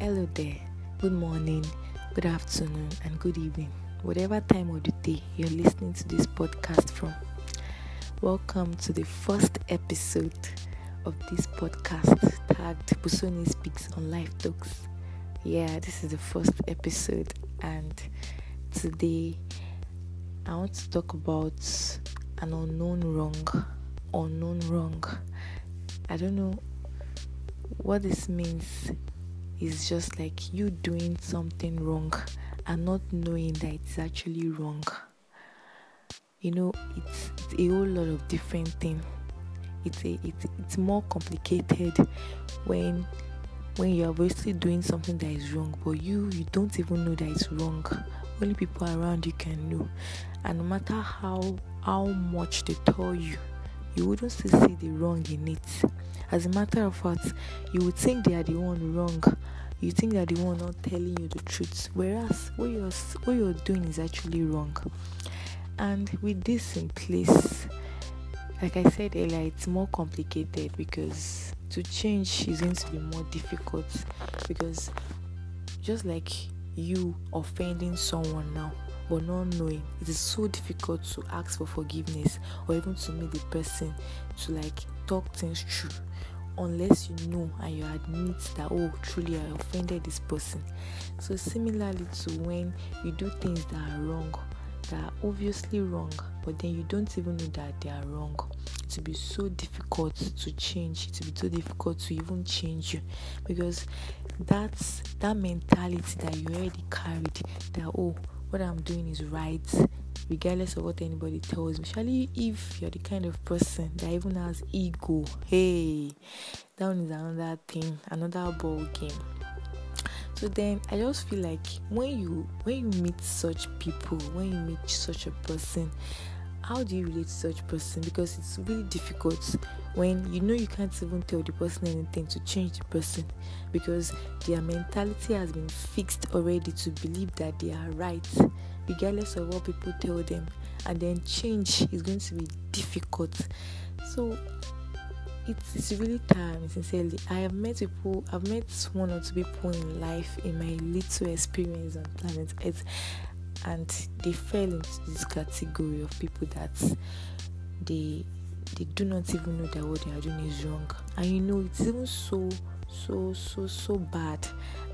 Hello there. Good morning, good afternoon, and good evening. Whatever time of the day you're listening to this podcast from. Welcome to the first episode of this podcast tagged Busoni Speaks on Life Talks. Yeah, this is the first episode, and today I want to talk about an unknown wrong. Unknown wrong. I don't know what this means is just like you doing something wrong and not knowing that it's actually wrong. You know, it's, it's a whole lot of different things. It's a it's it's more complicated when when you're obviously doing something that is wrong, but you you don't even know that it's wrong. Only people around you can know, and no matter how how much they tell you, you wouldn't still see the wrong in it. As a matter of fact, you would think they are the one wrong. You think they're the one not telling you the truth, whereas what you're what you're doing is actually wrong. And with this in place, like I said earlier, it's more complicated because to change is going to be more difficult because just like you offending someone now but not knowing it is so difficult to ask for forgiveness or even to meet the person to like talk things through unless you know and you admit that oh truly i offended this person. So similarly to when you do things that are wrong that are obviously wrong but then you don't even know that they are wrong. It will be so difficult to change. It will be so difficult to even change you. Because that's that mentality that you already carried that oh what i'm doing is right regardless of what anybody tells me. Surely, if you're the kind of person that even has ego. Hey, that one is another thing, another ball game. So then I just feel like when you when you meet such people, when you meet such a person, how do you relate to such person? Because it's really difficult when you know you can't even tell the person anything to change the person because their mentality has been fixed already to believe that they are right regardless of what people tell them. And then change is going to be difficult. So it's, it's really tiring sincerely. I have met people i've met one or two people in life in my little experience on planet earth and they fell into this category of people that they they do not even know that what they are doing is wrong. And you know it's even so so so so bad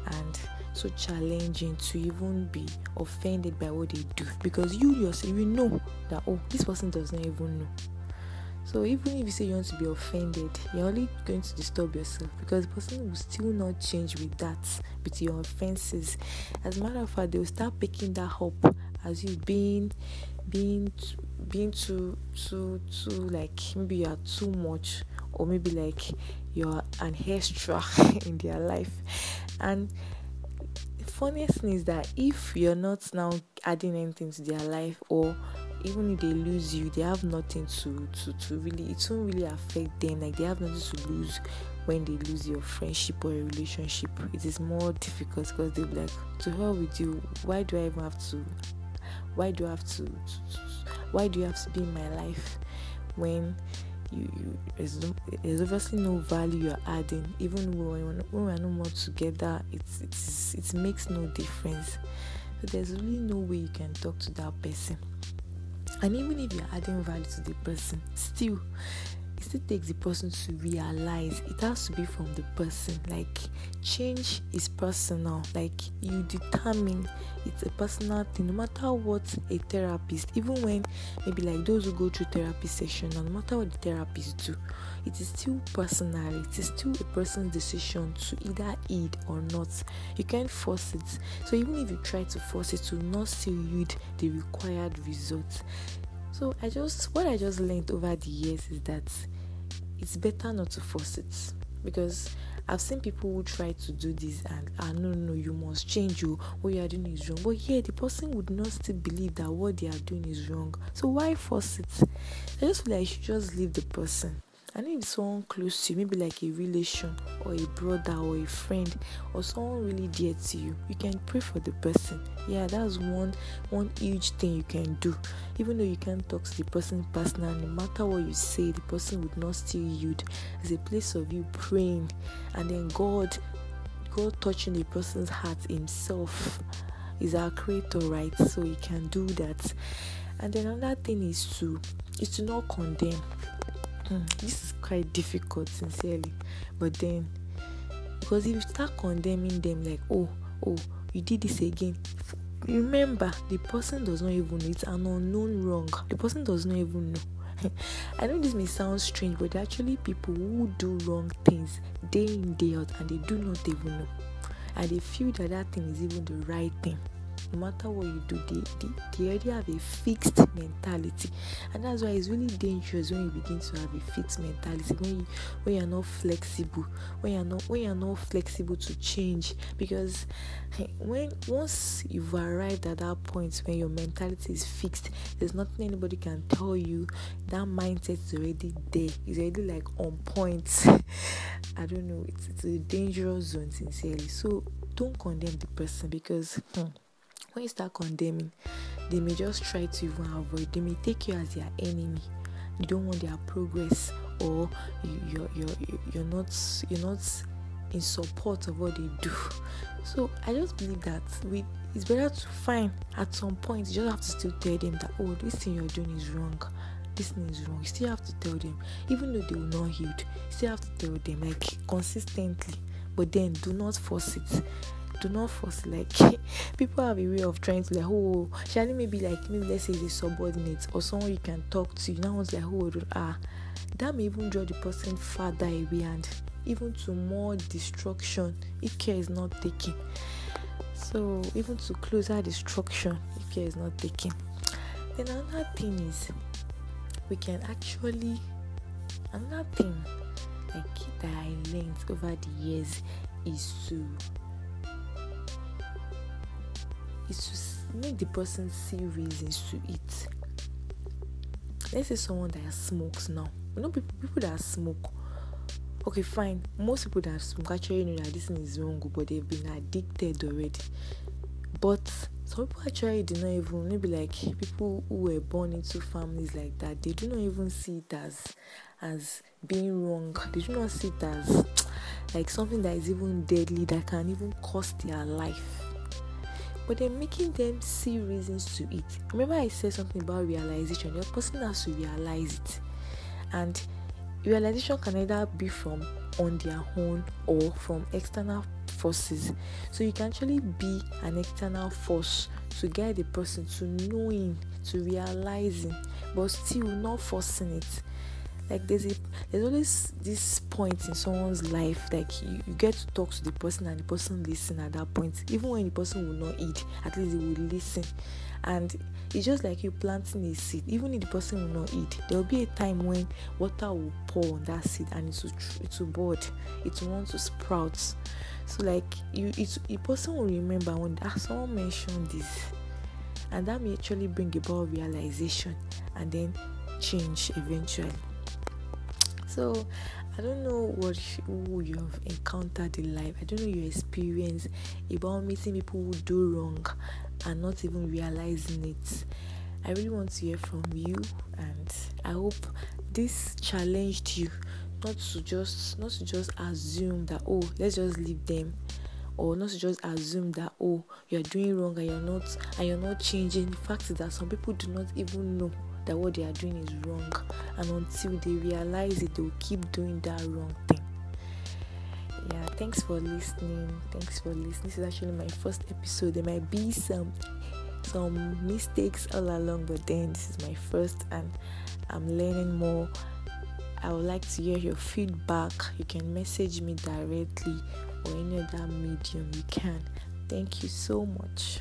and so challenging to even be offended by what they do. Because you yourself you know that oh this person does not even know so even if you say you want to be offended you're only going to disturb yourself because the person will still not change with that with your offenses. As a matter of fact they will start picking that up as you being being being too too too like maybe you are too much or maybe like you're an extra in their life. And the funniest thing is that if you're not now adding anything to their life or even if they lose you they have nothing to to, to really it won't really affect them. Like they have nothing to lose when they lose your friendship or a relationship. It is more difficult because they'll be like to hell with you. Why do i even have to why do i have to, to, to why do you have to be in my life when you, you there's, there's obviously no value you're adding? Even when, when we're no more together it's, it's it makes no difference. So there's really no way you can talk to that person and even if you're adding value to the person still still takes the person to realize it has to be from the person. Like change is personal. Like you determine. It's a personal thing. No matter what a therapist even when maybe like those who go through therapy session no matter what the therapist do it is still personal. It is still a person's decision to either heed or not. You can't force it. So even if you try to force it to not still yield the required results. So I just what I just learned over the years is that it's better not to force it because I've seen people who try to do this and ah no no you must change you what you are doing is wrong. But yeah, the person would not still believe that what they are doing is wrong. So why force it? I just feel like you should just leave the person and if someone close to you, maybe like a relation or a brother or a friend or someone really dear to you, you can pray for the person. Yeah, that's one one huge thing you can do. Even though you can't talk to the person personally, no matter what you say, the person would not still yield. It's a place of you praying, and then God God touching the person's heart himself. Is our creator, right? So he can do that. And then another thing is to is to not condemn. Mm, this is quite difficult, sincerely. But then because if you start condemning them like, oh, oh, you did this again, remember the person does not even know it's an unknown wrong. The person does not even know. I know this may sound strange, but actually people who do wrong things day in, day out, and they do not even know. And they feel that that thing is even the right thing no matter what you do, they, they, they already have a fixed mentality, and that's why it's really dangerous when you begin to have a fixed mentality. When you when you're not flexible, when you're not when you're not flexible to change, because when once you've arrived at that point when your mentality is fixed, there's nothing anybody can tell you. That mindset is already there. It's already like on point. I don't know. It's it's a dangerous zone, sincerely. So don't condemn the person because. Hmm, when you start condemning, they may just try to even avoid. They may take you as their enemy. You don't want their progress, or you, you're you're you're not you're not in support of what they do. So I just believe that we it's better to find at some point you just have to still tell them that oh this thing you're doing is wrong. This thing is wrong. You still have to tell them, even though they will not heal, you still have to tell them like consistently. But then do not force it do not force like people have a way of trying to like oh shall maybe like maybe let's say the subordinate or someone you can talk to. You now it's like oh ah that may even draw the person further away and even to more destruction if care is not taken. So even to closer destruction if care is not taken. Then another thing is we can actually another thing like that i learned over the years is to is to make the person see reasons to eat. Let's say someone that smokes now. You know people, people that smoke. Okay, fine. Most people that smoke actually know that this thing is wrong, but they've been addicted already. But some people actually do not even maybe like people who were born into families like that. They do not even see it as as being wrong. They do not see it as like something that is even deadly that can even cost their life but then making them see reasons to eat. Remember, I said something about realization. Your person has to realize it, and realization can either be from on their own or from external forces. So you can actually be an external force to guide the person to knowing, to realizing, but still not forcing it like there's a there's always this point in someone's life like you, you get to talk to the person and the person listen at that point even when the person will not eat at least they will listen. And it's just like you planting a seed even if the person will not eat there will be a time when water will pour on that seed and it will it will bud it will want to sprout so like you it a person will remember when ah, someone mentioned this and that may actually bring about realization and then change eventually so I don't know what who you have encountered in life. I don't know your experience about meeting people who do wrong and not even realizing it. I really want to hear from you and I hope this challenged you not to just not to just assume that oh let's just leave them or not to just assume that oh you're doing wrong and you're not and you're not changing the fact is that some people do not even know that what they are doing is wrong, and until they realize it, they'll keep doing that wrong thing. Yeah, thanks for listening. Thanks for listening. This is actually my first episode. There might be some some mistakes all along, but then this is my first, and I'm learning more. I would like to hear your feedback. You can message me directly or any other medium you can. Thank you so much.